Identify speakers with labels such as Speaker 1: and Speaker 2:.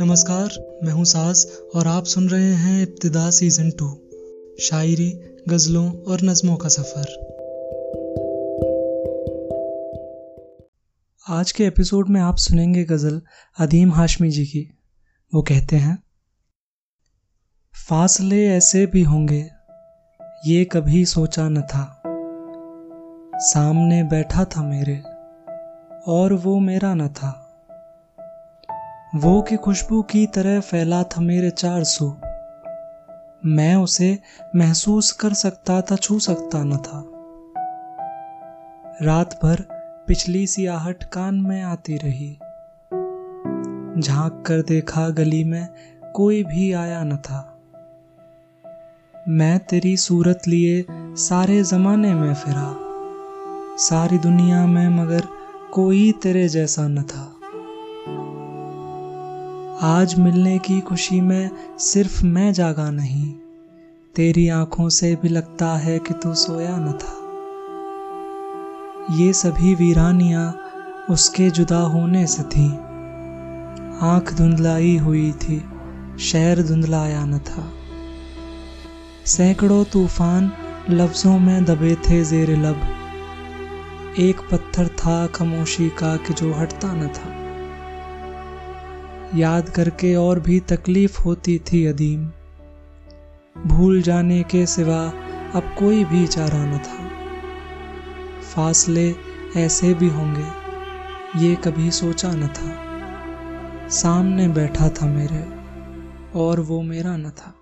Speaker 1: नमस्कार, मैं हूँ साज और आप सुन रहे हैं इब्तदा सीज़न टू, शायरी, गज़लों और नज़मों का सफ़र। आज के एपिसोड में आप सुनेंगे गज़ल अदीम हाशमी जी की। वो कहते हैं, फासले ऐसे भी होंगे, ये कभी सोचा न था। सामने बैठा था मेरे और वो मेरा न था। वो की खुशबू की तरह फैला था मेरे चार सू। मैं उसे महसूस कर सकता था, छू सकता न था। रात भर पिछली सी आहट कान में आती रही। झाँक कर देखा गली में कोई भी आया न था। मैं तेरी सूरत लिए सारे जमाने में फिरा। सारी दुनिया में मगर कोई तेरे जैसा न था। आज मिलने की खुशी में सिर्फ़ मैं जागा नहीं। तेरी आँखों से भी लगता है कि तू सोया न था। ये सभी वीरानियाँ उसके जुदा होने से थी। आँख धुंधलाई हुई थी, शहर धुंधलाया न था। सैकड़ों तूफ़ान लफ्जों में दबे थे जेर लब। एक पत्थर था खामोशी का कि जो हटता न था। याद करके और भी तकलीफ़ होती थी अदीम। भूल जाने के सिवा अब कोई भी चारा न था। फासले ऐसे भी होंगे, ये कभी सोचा न था। सामने बैठा था मेरे और वो मेरा न था।